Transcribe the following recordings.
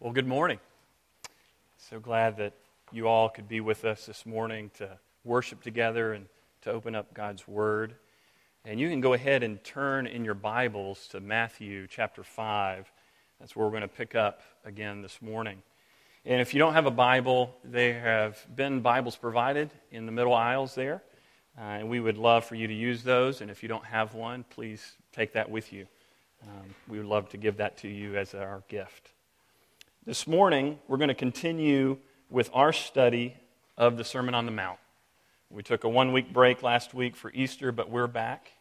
Well, good morning. So glad that you all could be with us this morning to worship together and to open up God's Word. And you can go ahead and turn in your Bibles to Matthew chapter 5. That's where we're going to pick up again this morning. And if you don't have a Bible, there have been Bibles provided in the middle aisles there. Uh, and we would love for you to use those. And if you don't have one, please take that with you. Um, we would love to give that to you as our gift. This morning, we're going to continue with our study of the Sermon on the Mount. We took a one week break last week for Easter, but we're back.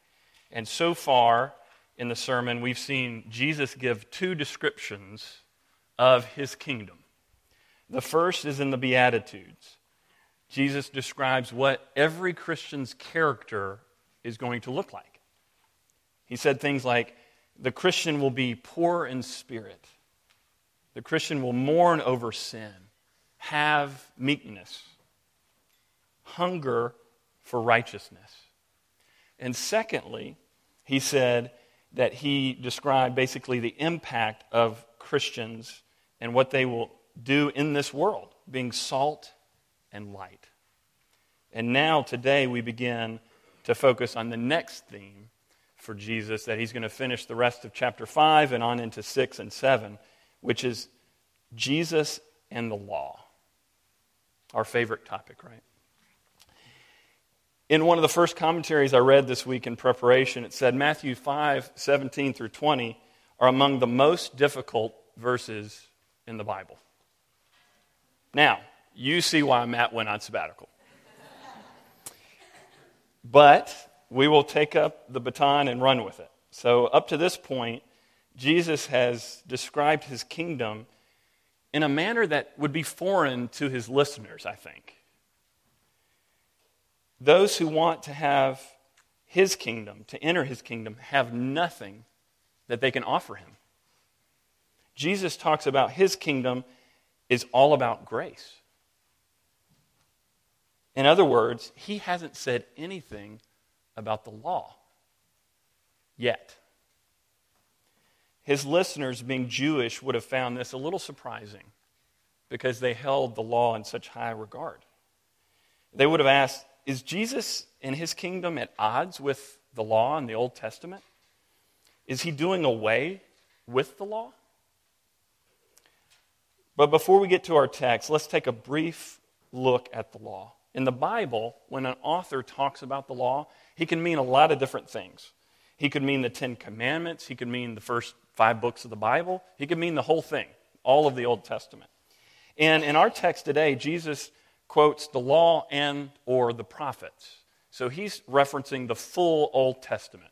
And so far in the sermon, we've seen Jesus give two descriptions of his kingdom. The first is in the Beatitudes. Jesus describes what every Christian's character is going to look like. He said things like, The Christian will be poor in spirit the Christian will mourn over sin, have meekness, hunger for righteousness. And secondly, he said that he described basically the impact of Christians and what they will do in this world, being salt and light. And now, today, we begin to focus on the next theme for Jesus that he's going to finish the rest of chapter 5 and on into 6 and 7 which is Jesus and the law. Our favorite topic, right? In one of the first commentaries I read this week in preparation, it said Matthew 5 17 through 20 are among the most difficult verses in the Bible. Now, you see why Matt went on sabbatical. but we will take up the baton and run with it. So, up to this point, Jesus has described his kingdom in a manner that would be foreign to his listeners, I think. Those who want to have his kingdom, to enter his kingdom, have nothing that they can offer him. Jesus talks about his kingdom is all about grace. In other words, he hasn't said anything about the law yet. His listeners, being Jewish, would have found this a little surprising because they held the law in such high regard. They would have asked, Is Jesus and his kingdom at odds with the law in the Old Testament? Is he doing away with the law? But before we get to our text, let's take a brief look at the law. In the Bible, when an author talks about the law, he can mean a lot of different things. He could mean the Ten Commandments, he could mean the first five books of the Bible. He could mean the whole thing, all of the Old Testament. And in our text today, Jesus quotes the law and or the prophets. So he's referencing the full Old Testament.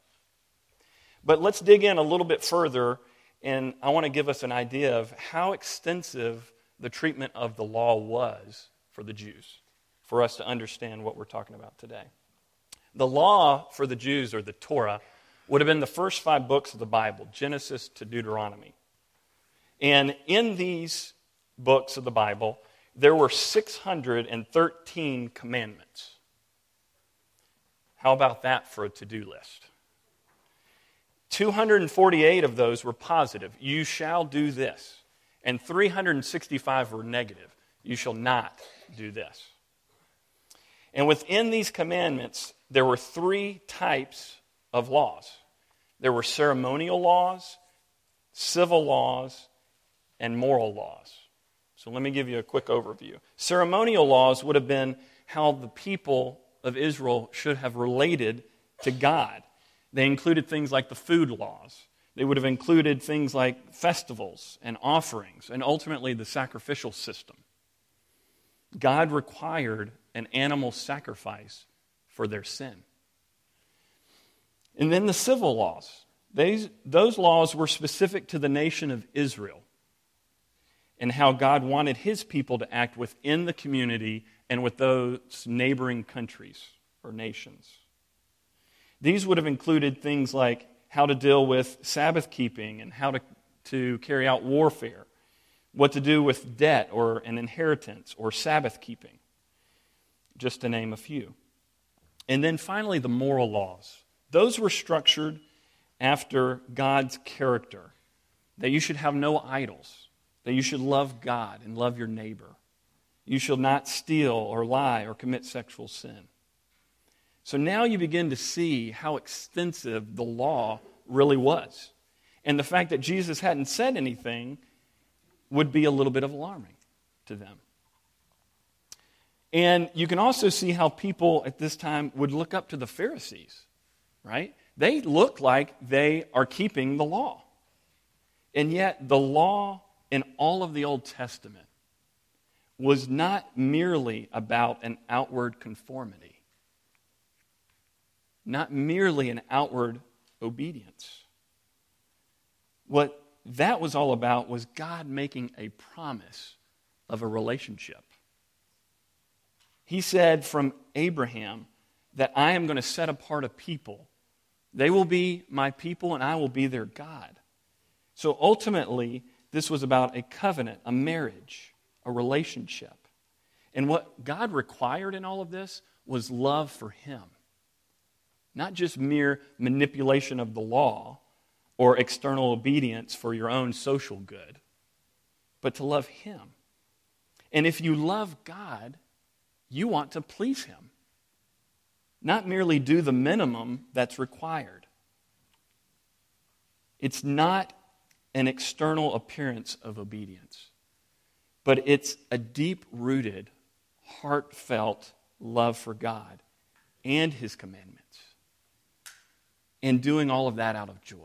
But let's dig in a little bit further, and I want to give us an idea of how extensive the treatment of the law was for the Jews, for us to understand what we're talking about today. The law for the Jews, or the Torah, would have been the first five books of the Bible, Genesis to Deuteronomy. And in these books of the Bible, there were 613 commandments. How about that for a to do list? 248 of those were positive. You shall do this. And 365 were negative. You shall not do this. And within these commandments, there were three types of laws there were ceremonial laws, civil laws, and moral laws. So let me give you a quick overview. Ceremonial laws would have been how the people of Israel should have related to God. They included things like the food laws. They would have included things like festivals and offerings, and ultimately the sacrificial system. God required an animal sacrifice for their sin. And then the civil laws. These, those laws were specific to the nation of Israel and how God wanted his people to act within the community and with those neighboring countries or nations. These would have included things like how to deal with Sabbath keeping and how to, to carry out warfare, what to do with debt or an inheritance or Sabbath keeping, just to name a few. And then finally, the moral laws. Those were structured after God's character, that you should have no idols, that you should love God and love your neighbor. You shall not steal or lie or commit sexual sin. So now you begin to see how extensive the law really was. And the fact that Jesus hadn't said anything would be a little bit of alarming to them. And you can also see how people at this time would look up to the Pharisees, right? They look like they are keeping the law. And yet, the law in all of the Old Testament was not merely about an outward conformity, not merely an outward obedience. What that was all about was God making a promise of a relationship. He said from Abraham that I am going to set apart a people. They will be my people, and I will be their God. So ultimately, this was about a covenant, a marriage, a relationship. And what God required in all of this was love for Him. Not just mere manipulation of the law or external obedience for your own social good, but to love Him. And if you love God, you want to please Him, not merely do the minimum that's required. It's not an external appearance of obedience, but it's a deep rooted, heartfelt love for God and His commandments, and doing all of that out of joy.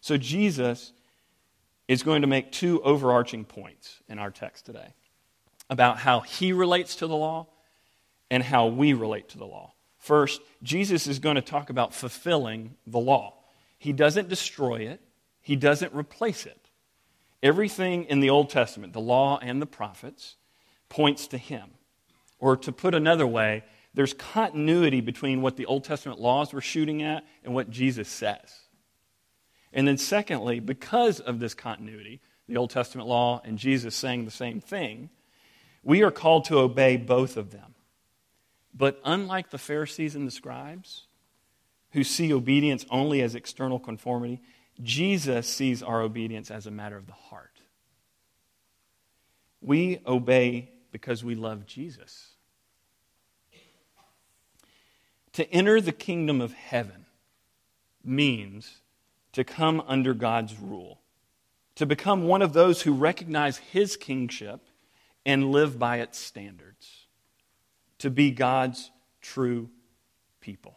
So, Jesus is going to make two overarching points in our text today about how he relates to the law and how we relate to the law. First, Jesus is going to talk about fulfilling the law. He doesn't destroy it, he doesn't replace it. Everything in the Old Testament, the law and the prophets, points to him. Or to put another way, there's continuity between what the Old Testament laws were shooting at and what Jesus says. And then, secondly, because of this continuity, the Old Testament law and Jesus saying the same thing, we are called to obey both of them. But unlike the Pharisees and the scribes, who see obedience only as external conformity, Jesus sees our obedience as a matter of the heart. We obey because we love Jesus. To enter the kingdom of heaven means to come under God's rule, to become one of those who recognize his kingship and live by its standards, to be God's true people.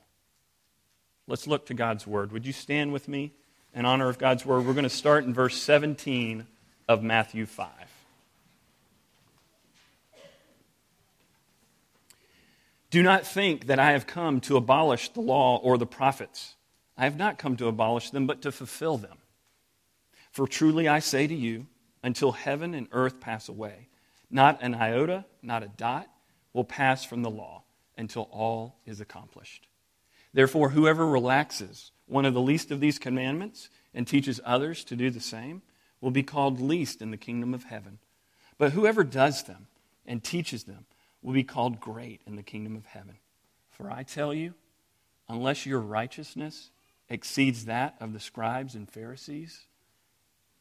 Let's look to God's word. Would you stand with me in honor of God's word? We're going to start in verse 17 of Matthew 5. Do not think that I have come to abolish the law or the prophets. I have not come to abolish them, but to fulfill them. For truly I say to you, until heaven and earth pass away, not an iota, not a dot, will pass from the law until all is accomplished. Therefore, whoever relaxes one of the least of these commandments and teaches others to do the same will be called least in the kingdom of heaven. But whoever does them and teaches them will be called great in the kingdom of heaven. For I tell you, unless your righteousness exceeds that of the scribes and Pharisees,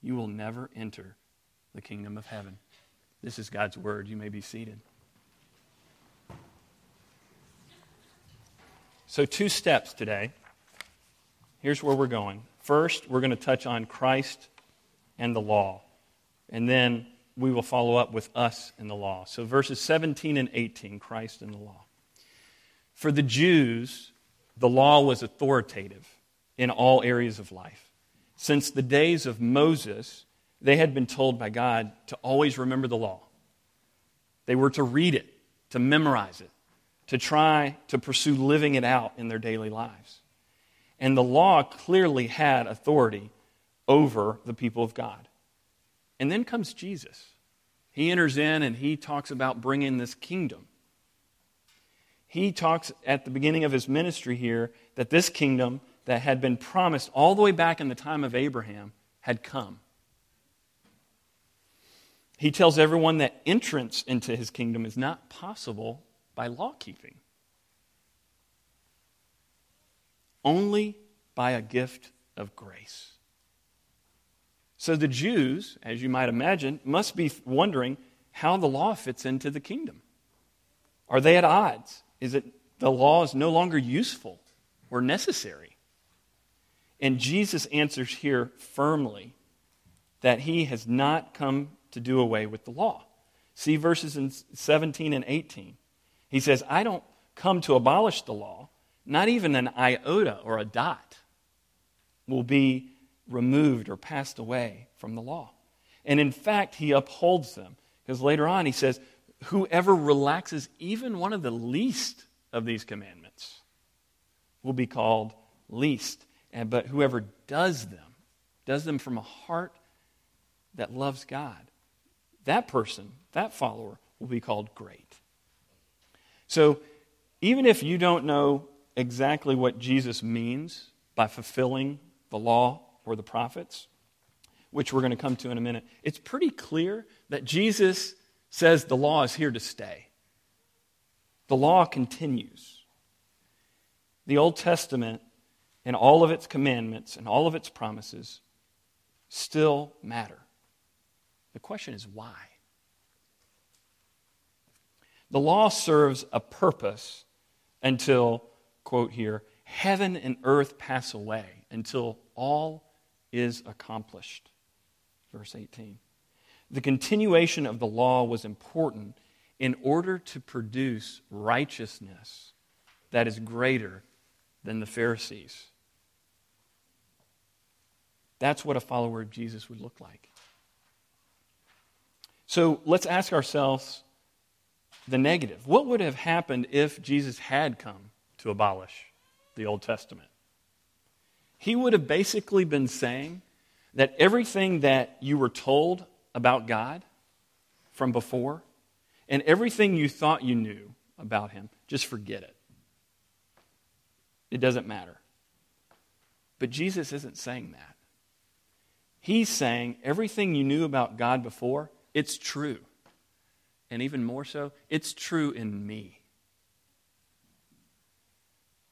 you will never enter the kingdom of heaven. This is God's word. You may be seated. So, two steps today. Here's where we're going. First, we're going to touch on Christ and the law. And then we will follow up with us and the law. So, verses 17 and 18 Christ and the law. For the Jews, the law was authoritative in all areas of life. Since the days of Moses, they had been told by God to always remember the law. They were to read it, to memorize it, to try to pursue living it out in their daily lives. And the law clearly had authority over the people of God. And then comes Jesus. He enters in and he talks about bringing this kingdom. He talks at the beginning of his ministry here that this kingdom that had been promised all the way back in the time of Abraham had come. He tells everyone that entrance into his kingdom is not possible by law keeping, only by a gift of grace. So the Jews, as you might imagine, must be wondering how the law fits into the kingdom. Are they at odds? Is it the law is no longer useful or necessary? And Jesus answers here firmly that he has not come to do away with the law. See verses in 17 and 18. He says, I don't come to abolish the law, not even an iota or a dot will be removed or passed away from the law. And in fact, he upholds them. Because later on, he says, Whoever relaxes even one of the least of these commandments will be called least. And, but whoever does them, does them from a heart that loves God, that person, that follower, will be called great. So, even if you don't know exactly what Jesus means by fulfilling the law or the prophets, which we're going to come to in a minute, it's pretty clear that Jesus says the law is here to stay. The law continues. The Old Testament and all of its commandments and all of its promises still matter. The question is why? The law serves a purpose until, quote here, heaven and earth pass away, until all is accomplished. Verse 18. The continuation of the law was important in order to produce righteousness that is greater than the Pharisees. That's what a follower of Jesus would look like. So let's ask ourselves the negative. What would have happened if Jesus had come to abolish the Old Testament? He would have basically been saying that everything that you were told about God from before and everything you thought you knew about Him, just forget it. It doesn't matter. But Jesus isn't saying that. He's saying everything you knew about God before, it's true. And even more so, it's true in me.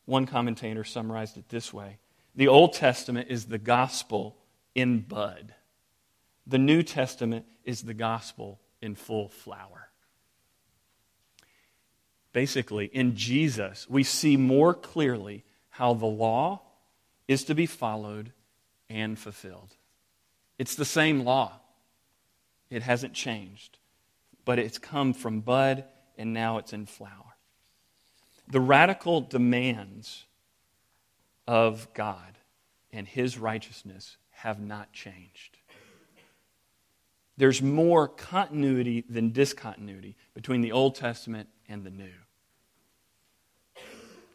One commentator summarized it this way The Old Testament is the gospel in bud, the New Testament is the gospel in full flower. Basically, in Jesus, we see more clearly how the law is to be followed and fulfilled. It's the same law, it hasn't changed, but it's come from bud and now it's in flower. The radical demands of God and his righteousness have not changed. There's more continuity than discontinuity between the Old Testament and the New.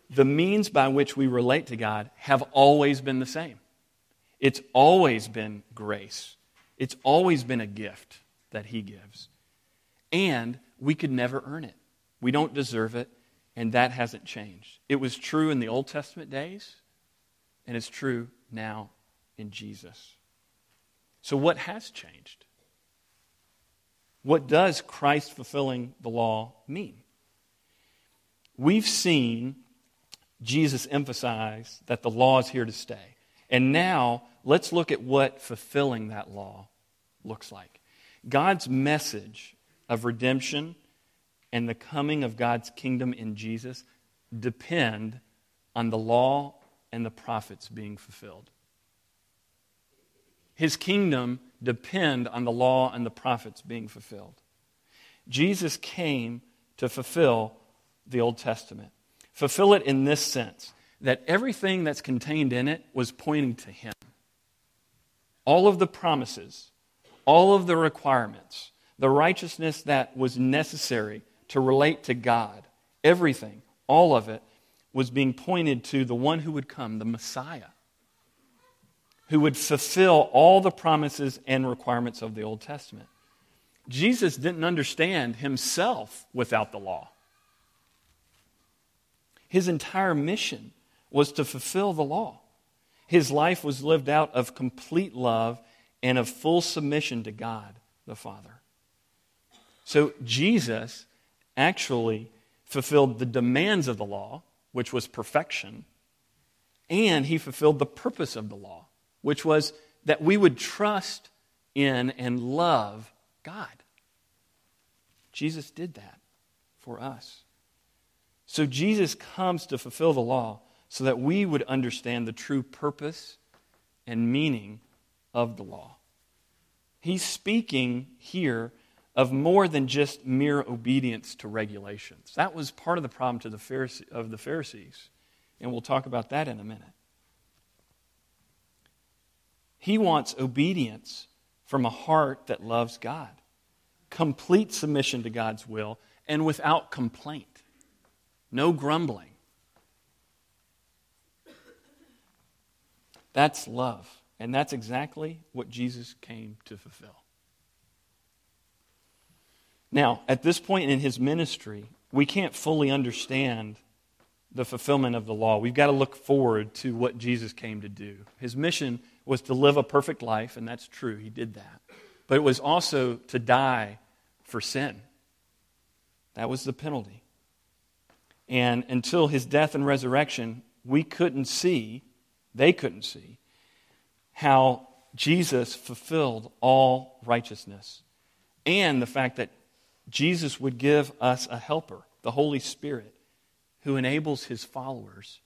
The means by which we relate to God have always been the same. It's always been grace. It's always been a gift that He gives. And we could never earn it. We don't deserve it, and that hasn't changed. It was true in the Old Testament days, and it's true now in Jesus. So, what has changed? What does Christ fulfilling the law mean? We've seen Jesus emphasize that the law is here to stay. And now, let's look at what fulfilling that law looks like. God's message of redemption and the coming of God's kingdom in Jesus depend on the law and the prophets being fulfilled. His kingdom depend on the law and the prophets being fulfilled. Jesus came to fulfill the Old Testament. Fulfill it in this sense that everything that's contained in it was pointing to Him. All of the promises, all of the requirements, the righteousness that was necessary to relate to God, everything, all of it, was being pointed to the one who would come, the Messiah, who would fulfill all the promises and requirements of the Old Testament. Jesus didn't understand himself without the law. His entire mission was to fulfill the law. His life was lived out of complete love and of full submission to God the Father. So Jesus actually fulfilled the demands of the law, which was perfection, and he fulfilled the purpose of the law, which was that we would trust in and love God. Jesus did that for us. So Jesus comes to fulfill the law so that we would understand the true purpose and meaning of the law. He's speaking here of more than just mere obedience to regulations. That was part of the problem to the Pharisee, of the Pharisees, and we'll talk about that in a minute. He wants obedience from a heart that loves God, complete submission to God's will, and without complaint, no grumbling. That's love, and that's exactly what Jesus came to fulfill. Now, at this point in his ministry, we can't fully understand the fulfillment of the law. We've got to look forward to what Jesus came to do. His mission was to live a perfect life, and that's true. He did that. But it was also to die for sin. That was the penalty. And until his death and resurrection, we couldn't see, they couldn't see, how Jesus fulfilled all righteousness. And the fact that Jesus would give us a helper, the Holy Spirit, who enables his followers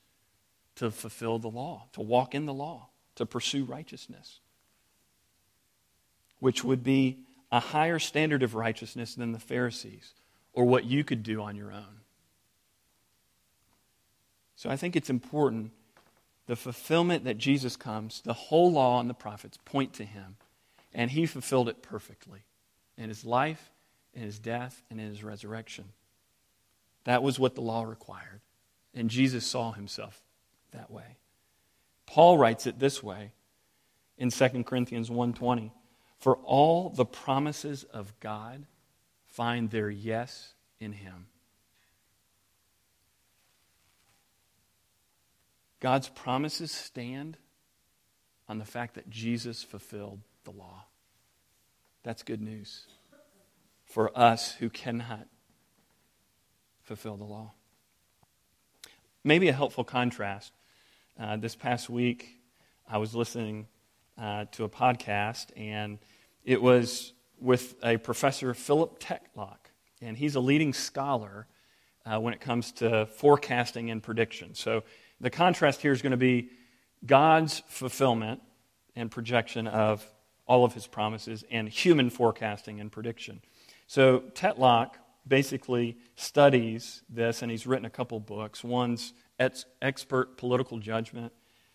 to fulfill the law, to walk in the law, to pursue righteousness, which would be a higher standard of righteousness than the Pharisees or what you could do on your own. So I think it's important the fulfillment that Jesus comes, the whole law and the prophets point to him, and he fulfilled it perfectly in his life in his death and in his resurrection. That was what the law required. And Jesus saw himself that way. Paul writes it this way in 2 Corinthians 1:20, "For all the promises of God find their yes in him." God's promises stand on the fact that Jesus fulfilled the law. That's good news for us who cannot fulfill the law. Maybe a helpful contrast. Uh, this past week, I was listening uh, to a podcast, and it was with a professor, Philip Tetlock, and he's a leading scholar uh, when it comes to forecasting and prediction. So the contrast here is going to be God's fulfillment and projection of all of his promises and human forecasting and prediction. So Tetlock basically studies this, and he's written a couple books. One's Expert Political Judgment,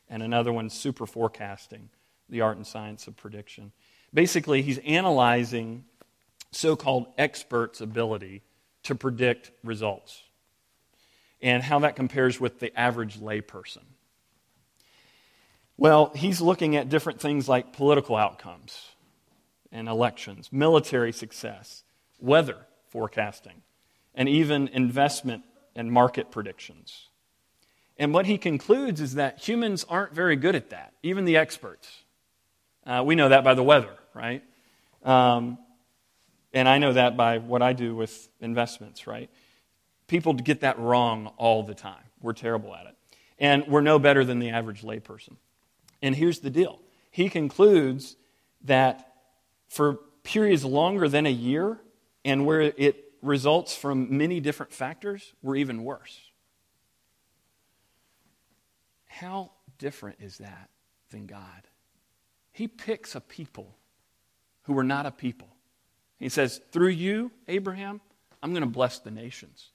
and another one's Super Forecasting, the art and science of prediction. Basically, he's analyzing so called experts' ability to predict results and how that compares with the average layperson. Well, he's looking at different things like political outcomes and elections, military success, weather forecasting, and even investment and market predictions. And what he concludes is that humans aren't very good at that, even the experts. Uh, we know that by the weather, right? Um, and I know that by what I do with investments, right? People get that wrong all the time. We're terrible at it. And we're no better than the average layperson. And here's the deal he concludes that for periods longer than a year, and where it results from many different factors, we're even worse. How different is that than God? He picks a people who were not a people. He says, Through you, Abraham, I'm going to bless the nations.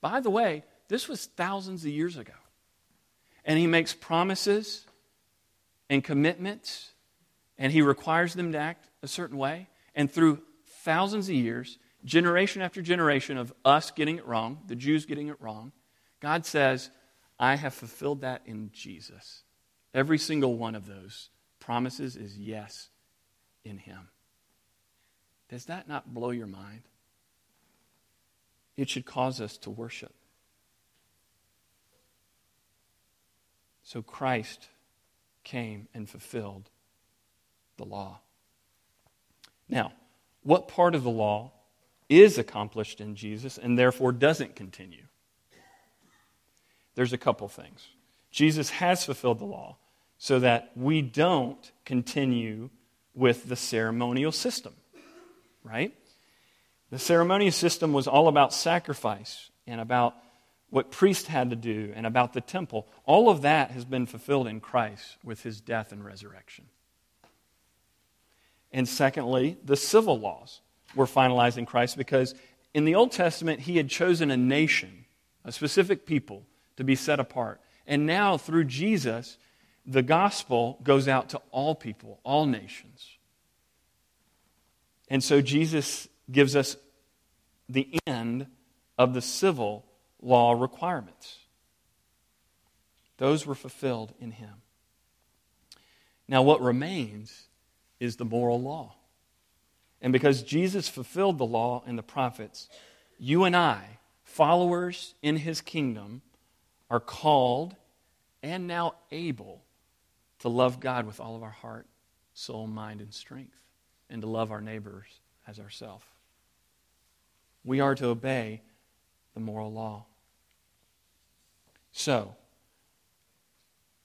By the way, this was thousands of years ago. And he makes promises and commitments, and he requires them to act a certain way. And through thousands of years, generation after generation of us getting it wrong, the Jews getting it wrong, God says, I have fulfilled that in Jesus. Every single one of those promises is yes in Him. Does that not blow your mind? It should cause us to worship. So Christ came and fulfilled the law. Now, what part of the law is accomplished in Jesus and therefore doesn't continue? There's a couple things. Jesus has fulfilled the law so that we don't continue with the ceremonial system, right? The ceremonial system was all about sacrifice and about what priests had to do and about the temple. All of that has been fulfilled in Christ with his death and resurrection. And secondly, the civil laws were finalized in Christ because in the Old Testament, he had chosen a nation, a specific people, to be set apart. And now, through Jesus, the gospel goes out to all people, all nations. And so Jesus gives us the end of the civil law requirements. Those were fulfilled in him. Now, what remains is the moral law. And because Jesus fulfilled the law and the prophets, you and I, followers in his kingdom, are called and now able to love God with all of our heart, soul, mind, and strength, and to love our neighbors as ourselves. We are to obey the moral law. So,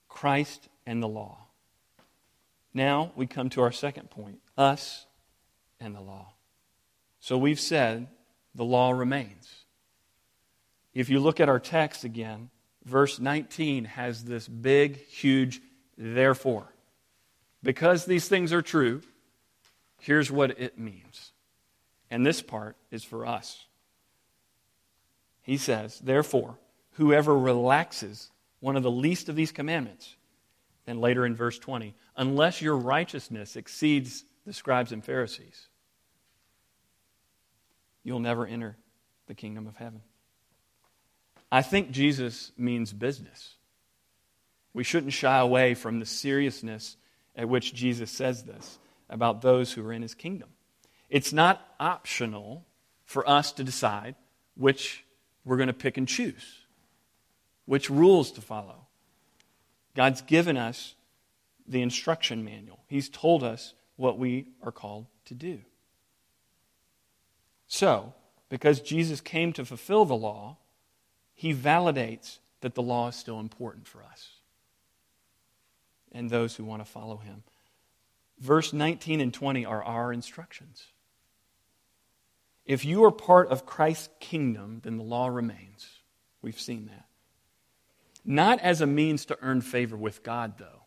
Christ and the law. Now we come to our second point us and the law. So we've said the law remains. If you look at our text again, verse 19 has this big, huge therefore. Because these things are true, here's what it means. And this part is for us. He says, Therefore, whoever relaxes one of the least of these commandments, then later in verse 20, unless your righteousness exceeds the scribes and Pharisees, you'll never enter the kingdom of heaven. I think Jesus means business. We shouldn't shy away from the seriousness at which Jesus says this about those who are in his kingdom. It's not optional for us to decide which we're going to pick and choose, which rules to follow. God's given us the instruction manual, He's told us what we are called to do. So, because Jesus came to fulfill the law, he validates that the law is still important for us and those who want to follow him. Verse 19 and 20 are our instructions. If you are part of Christ's kingdom, then the law remains. We've seen that. Not as a means to earn favor with God, though,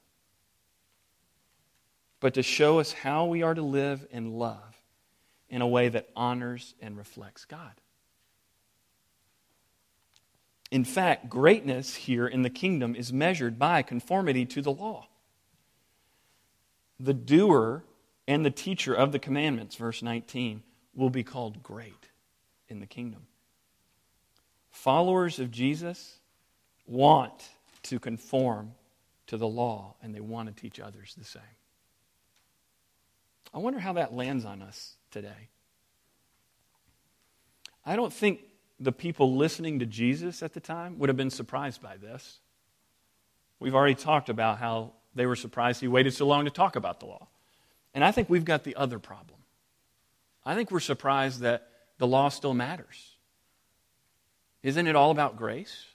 but to show us how we are to live and love in a way that honors and reflects God. In fact, greatness here in the kingdom is measured by conformity to the law. The doer and the teacher of the commandments, verse 19, will be called great in the kingdom. Followers of Jesus want to conform to the law and they want to teach others the same. I wonder how that lands on us today. I don't think the people listening to Jesus at the time would have been surprised by this. We've already talked about how they were surprised he waited so long to talk about the law. And I think we've got the other problem. I think we're surprised that the law still matters. Isn't it all about grace?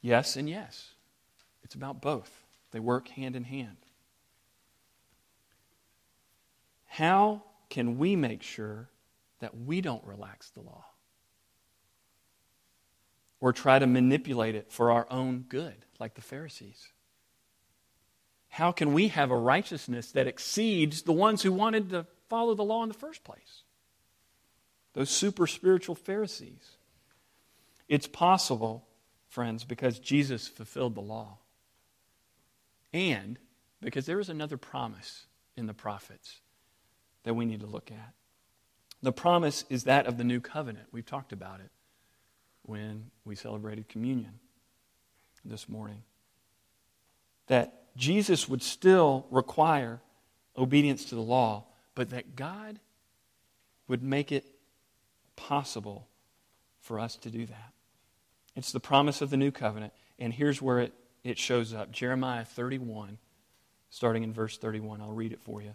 Yes and yes. It's about both, they work hand in hand. How can we make sure that we don't relax the law or try to manipulate it for our own good, like the Pharisees? How can we have a righteousness that exceeds the ones who wanted to follow the law in the first place? Those super spiritual Pharisees. It's possible, friends, because Jesus fulfilled the law. And because there is another promise in the prophets that we need to look at. The promise is that of the new covenant. We've talked about it when we celebrated communion this morning. That Jesus would still require obedience to the law, but that God would make it possible for us to do that. It's the promise of the new covenant, and here's where it, it shows up Jeremiah 31, starting in verse 31. I'll read it for you.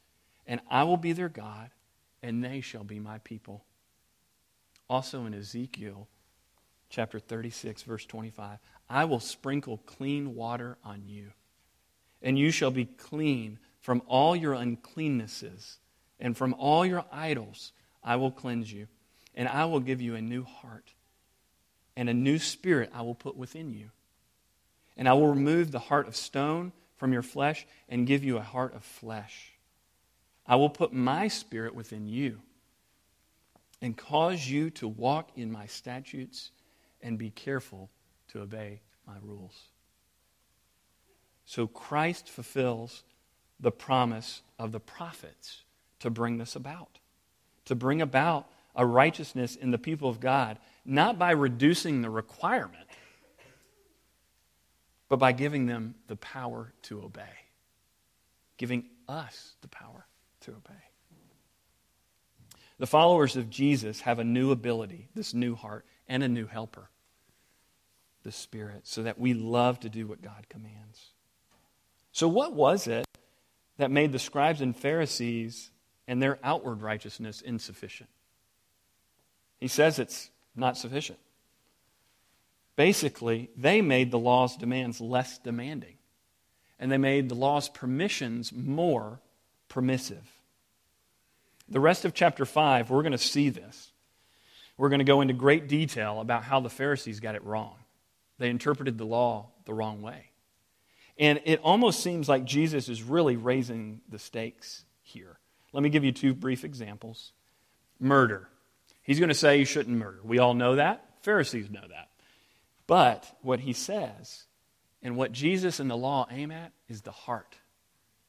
And I will be their God, and they shall be my people. Also in Ezekiel chapter 36, verse 25, I will sprinkle clean water on you, and you shall be clean from all your uncleannesses, and from all your idols I will cleanse you, and I will give you a new heart, and a new spirit I will put within you. And I will remove the heart of stone from your flesh and give you a heart of flesh. I will put my spirit within you and cause you to walk in my statutes and be careful to obey my rules. So Christ fulfills the promise of the prophets to bring this about, to bring about a righteousness in the people of God, not by reducing the requirement, but by giving them the power to obey, giving us the power to obey. The followers of Jesus have a new ability, this new heart, and a new helper, the Spirit, so that we love to do what God commands. So, what was it that made the scribes and Pharisees and their outward righteousness insufficient? He says it's not sufficient. Basically, they made the law's demands less demanding, and they made the law's permissions more permissive. The rest of chapter 5, we're going to see this. We're going to go into great detail about how the Pharisees got it wrong. They interpreted the law the wrong way. And it almost seems like Jesus is really raising the stakes here. Let me give you two brief examples. Murder. He's going to say you shouldn't murder. We all know that. Pharisees know that. But what he says and what Jesus and the law aim at is the heart.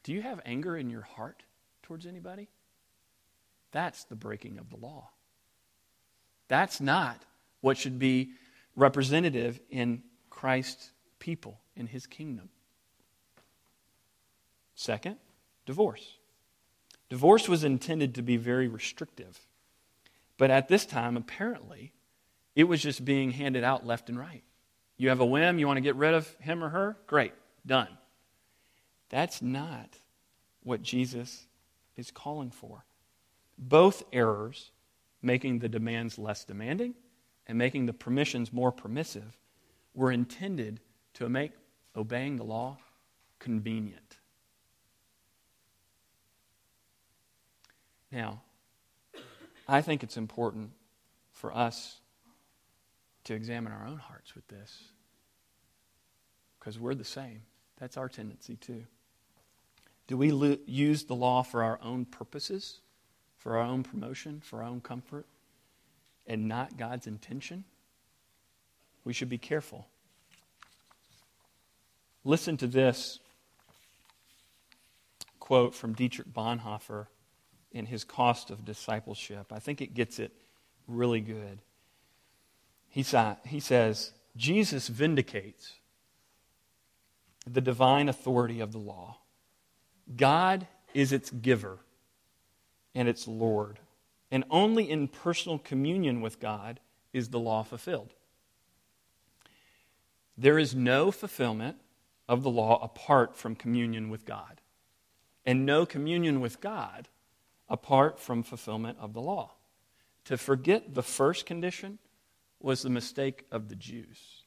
Do you have anger in your heart towards anybody? That's the breaking of the law. That's not what should be representative in Christ's people, in his kingdom. Second, divorce. Divorce was intended to be very restrictive. But at this time, apparently, it was just being handed out left and right. You have a whim, you want to get rid of him or her? Great, done. That's not what Jesus is calling for. Both errors, making the demands less demanding and making the permissions more permissive, were intended to make obeying the law convenient. Now, I think it's important for us to examine our own hearts with this because we're the same. That's our tendency too. Do we lo- use the law for our own purposes, for our own promotion, for our own comfort, and not God's intention? We should be careful. Listen to this quote from Dietrich Bonhoeffer in his cost of discipleship. I think it gets it really good. He, sa- he says, Jesus vindicates the divine authority of the law. God is its giver and its Lord. And only in personal communion with God is the law fulfilled. There is no fulfillment of the law apart from communion with God, and no communion with God apart from fulfillment of the law. To forget the first condition was the mistake of the Jews,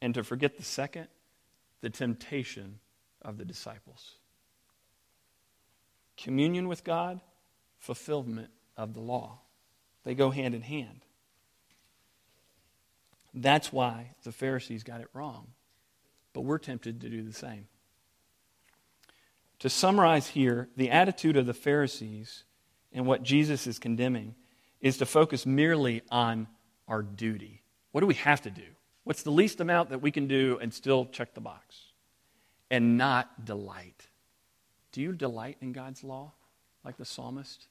and to forget the second, the temptation of the disciples. Communion with God, fulfillment of the law. They go hand in hand. That's why the Pharisees got it wrong. But we're tempted to do the same. To summarize here, the attitude of the Pharisees and what Jesus is condemning is to focus merely on our duty. What do we have to do? What's the least amount that we can do and still check the box? And not delight. Do you delight in God's law like the psalmist?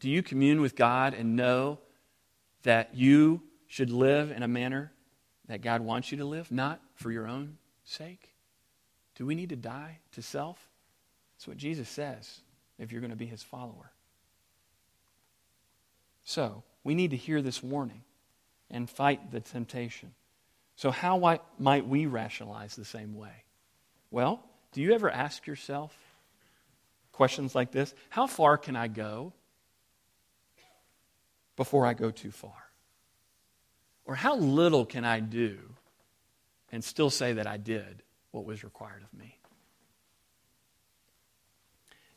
Do you commune with God and know that you should live in a manner that God wants you to live, not for your own sake? Do we need to die to self That's what Jesus says if you're going to be his follower. So, we need to hear this warning and fight the temptation. So, how might we rationalize the same way? Well, do you ever ask yourself questions like this? How far can I go before I go too far? Or how little can I do and still say that I did what was required of me?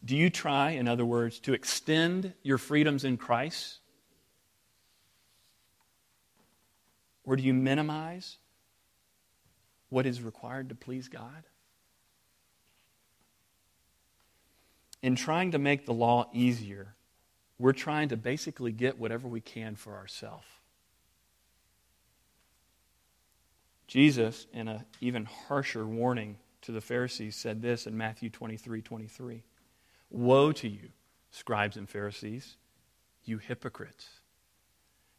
Do you try, in other words, to extend your freedoms in Christ? Or do you minimize what is required to please God? In trying to make the law easier, we're trying to basically get whatever we can for ourselves. Jesus, in an even harsher warning to the Pharisees, said this in Matthew 23 23. Woe to you, scribes and Pharisees, you hypocrites!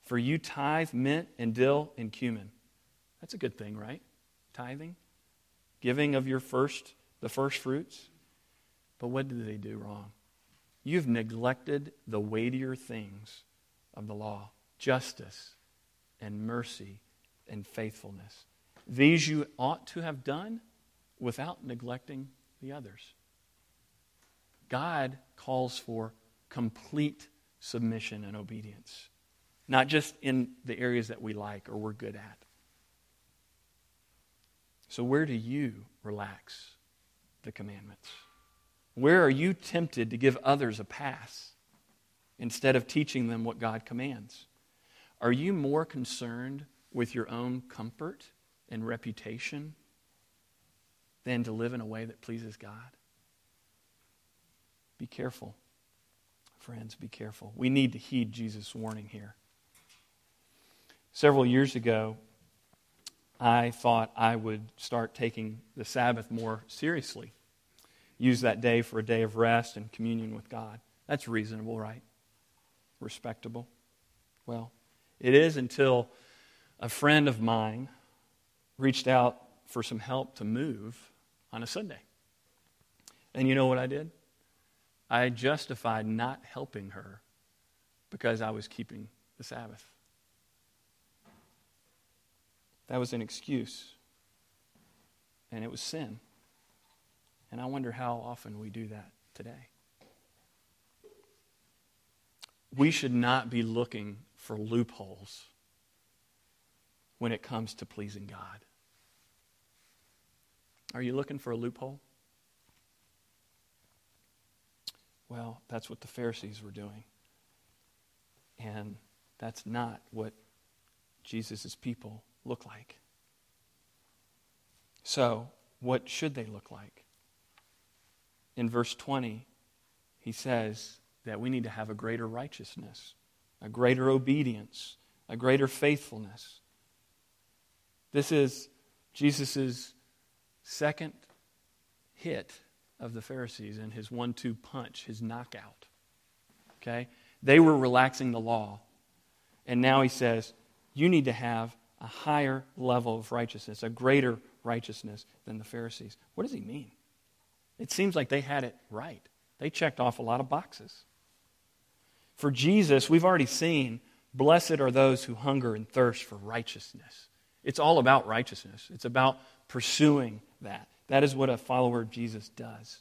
For you tithe mint and dill and cumin. That's a good thing, right? Tithing, giving of your first, the first fruits. But what did they do wrong? You've neglected the weightier things of the law justice and mercy and faithfulness. These you ought to have done without neglecting the others. God calls for complete submission and obedience, not just in the areas that we like or we're good at. So, where do you relax the commandments? Where are you tempted to give others a pass instead of teaching them what God commands? Are you more concerned with your own comfort and reputation than to live in a way that pleases God? Be careful. Friends, be careful. We need to heed Jesus' warning here. Several years ago, I thought I would start taking the Sabbath more seriously use that day for a day of rest and communion with God. That's reasonable, right? Respectable. Well, it is until a friend of mine reached out for some help to move on a Sunday. And you know what I did? I justified not helping her because I was keeping the Sabbath. That was an excuse. And it was sin. And I wonder how often we do that today. We should not be looking for loopholes when it comes to pleasing God. Are you looking for a loophole? Well, that's what the Pharisees were doing. And that's not what Jesus' people look like. So, what should they look like? In verse 20, he says that we need to have a greater righteousness, a greater obedience, a greater faithfulness. This is Jesus' second hit of the Pharisees and his one two punch, his knockout. Okay? They were relaxing the law. And now he says, you need to have a higher level of righteousness, a greater righteousness than the Pharisees. What does he mean? It seems like they had it right. They checked off a lot of boxes. For Jesus, we've already seen, blessed are those who hunger and thirst for righteousness. It's all about righteousness, it's about pursuing that. That is what a follower of Jesus does.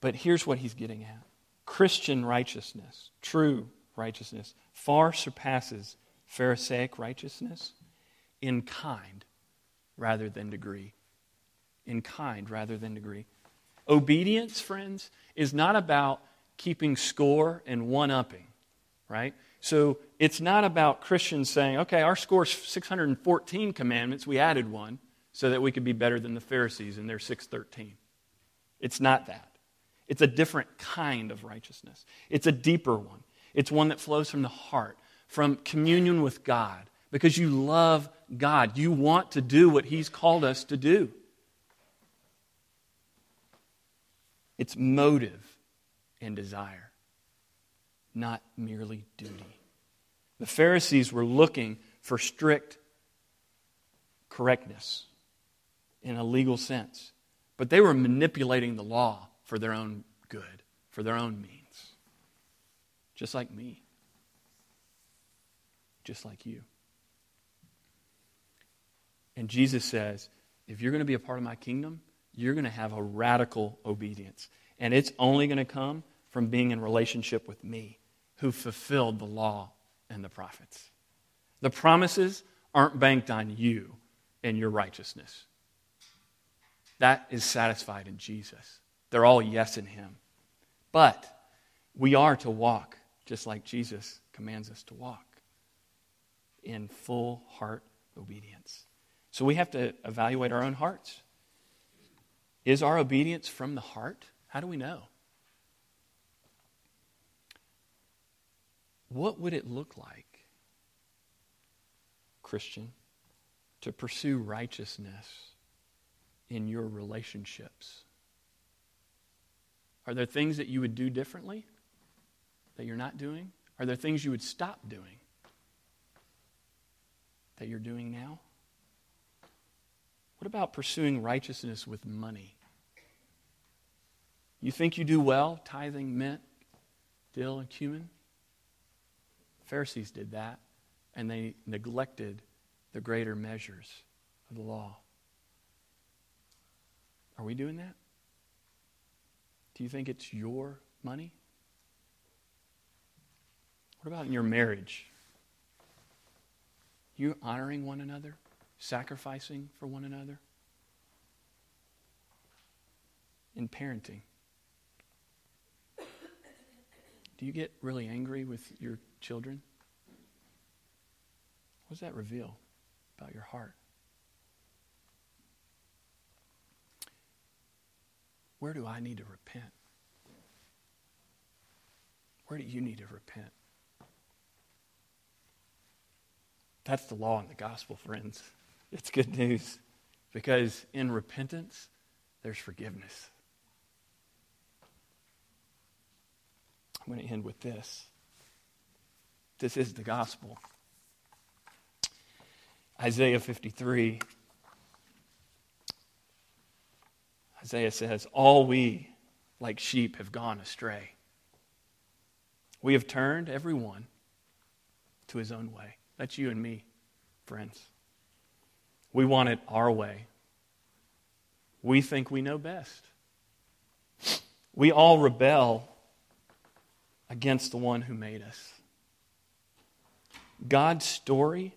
But here's what he's getting at Christian righteousness, true righteousness, far surpasses Pharisaic righteousness in kind rather than degree in kind rather than degree. Obedience, friends, is not about keeping score and one upping, right? So it's not about Christians saying, okay, our score's 614 commandments, we added one so that we could be better than the Pharisees in their 613. It's not that. It's a different kind of righteousness, it's a deeper one. It's one that flows from the heart, from communion with God, because you love God. You want to do what He's called us to do. It's motive and desire, not merely duty. The Pharisees were looking for strict correctness in a legal sense, but they were manipulating the law for their own good, for their own means. Just like me. Just like you. And Jesus says, if you're going to be a part of my kingdom, you're going to have a radical obedience. And it's only going to come from being in relationship with me, who fulfilled the law and the prophets. The promises aren't banked on you and your righteousness. That is satisfied in Jesus. They're all yes in Him. But we are to walk just like Jesus commands us to walk in full heart obedience. So we have to evaluate our own hearts. Is our obedience from the heart? How do we know? What would it look like, Christian, to pursue righteousness in your relationships? Are there things that you would do differently that you're not doing? Are there things you would stop doing that you're doing now? What about pursuing righteousness with money? You think you do well tithing mint, dill, and cumin? Pharisees did that, and they neglected the greater measures of the law. Are we doing that? Do you think it's your money? What about in your marriage? You honoring one another? Sacrificing for one another, in parenting. Do you get really angry with your children? What does that reveal about your heart? Where do I need to repent? Where do you need to repent? That's the law and the gospel, friends. It's good news because in repentance, there's forgiveness. I'm going to end with this. This is the gospel. Isaiah 53. Isaiah says, All we, like sheep, have gone astray. We have turned every one to his own way. That's you and me, friends. We want it our way. We think we know best. We all rebel against the one who made us. God's story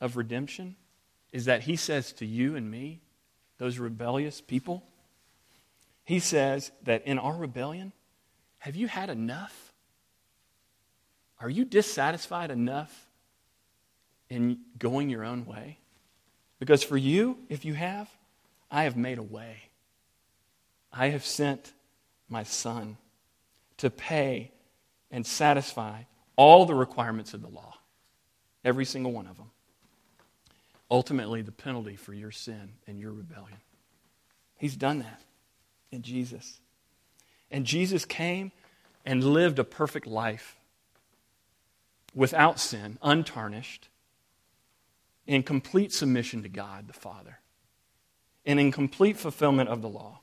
of redemption is that He says to you and me, those rebellious people, He says that in our rebellion, have you had enough? Are you dissatisfied enough in going your own way? Because for you, if you have, I have made a way. I have sent my son to pay and satisfy all the requirements of the law, every single one of them. Ultimately, the penalty for your sin and your rebellion. He's done that in Jesus. And Jesus came and lived a perfect life without sin, untarnished in complete submission to God the Father and in complete fulfillment of the law.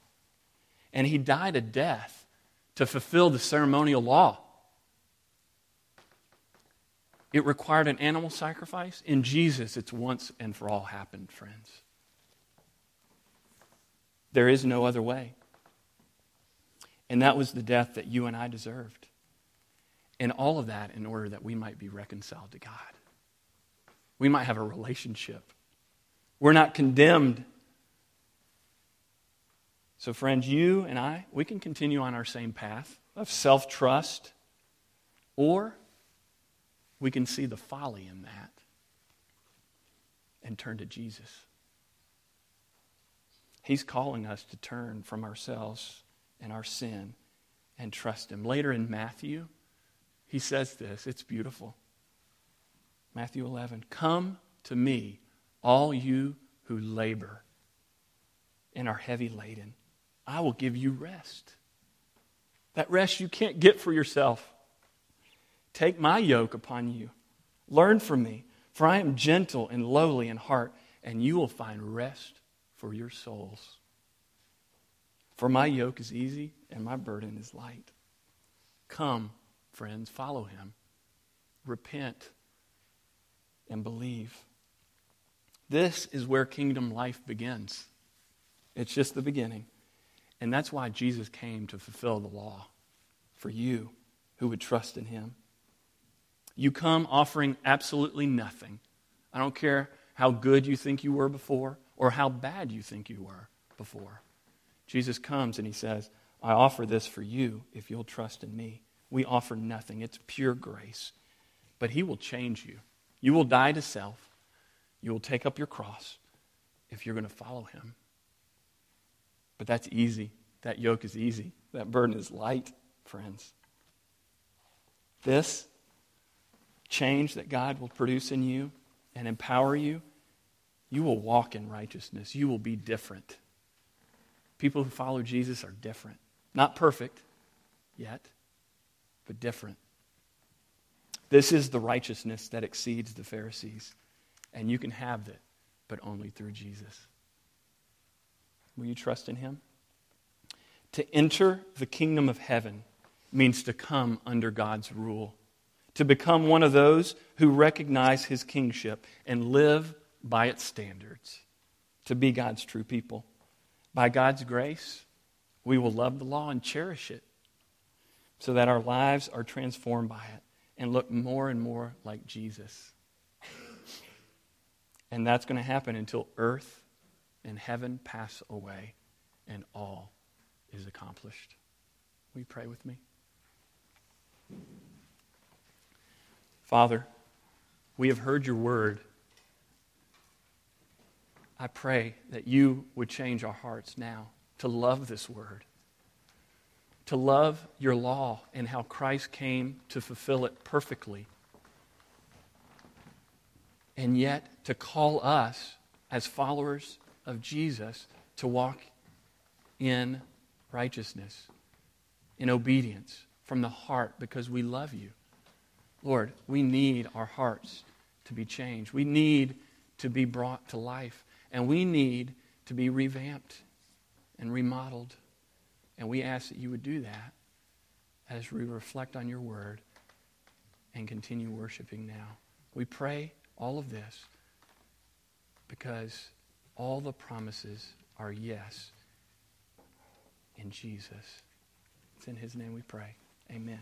And he died a death to fulfill the ceremonial law. It required an animal sacrifice. In Jesus, it's once and for all happened, friends. There is no other way. And that was the death that you and I deserved. And all of that in order that we might be reconciled to God we might have a relationship. We're not condemned. So, friends, you and I, we can continue on our same path of self trust, or we can see the folly in that and turn to Jesus. He's calling us to turn from ourselves and our sin and trust Him. Later in Matthew, he says this. It's beautiful. Matthew 11. Come to me, all you who labor and are heavy laden. I will give you rest. That rest you can't get for yourself. Take my yoke upon you. Learn from me, for I am gentle and lowly in heart, and you will find rest for your souls. For my yoke is easy and my burden is light. Come, friends, follow him. Repent and believe. This is where kingdom life begins. It's just the beginning. And that's why Jesus came to fulfill the law for you who would trust in him. You come offering absolutely nothing. I don't care how good you think you were before or how bad you think you were before. Jesus comes and he says, I offer this for you if you'll trust in me. We offer nothing, it's pure grace. But he will change you. You will die to self, you will take up your cross if you're going to follow him. But that's easy. That yoke is easy. That burden is light, friends. This change that God will produce in you and empower you, you will walk in righteousness. You will be different. People who follow Jesus are different. Not perfect yet, but different. This is the righteousness that exceeds the Pharisees. And you can have it, but only through Jesus. Will you trust in him? To enter the kingdom of heaven means to come under God's rule, to become one of those who recognize his kingship and live by its standards, to be God's true people. By God's grace, we will love the law and cherish it so that our lives are transformed by it and look more and more like Jesus. And that's going to happen until earth and heaven pass away and all is accomplished. Will you pray with me? Father, we have heard your word. I pray that you would change our hearts now to love this word, to love your law and how Christ came to fulfill it perfectly, and yet to call us as followers of Jesus to walk in righteousness, in obedience from the heart because we love you. Lord, we need our hearts to be changed. We need to be brought to life. And we need to be revamped and remodeled. And we ask that you would do that as we reflect on your word and continue worshiping now. We pray all of this because all the promises are yes in Jesus. It's in his name we pray. Amen.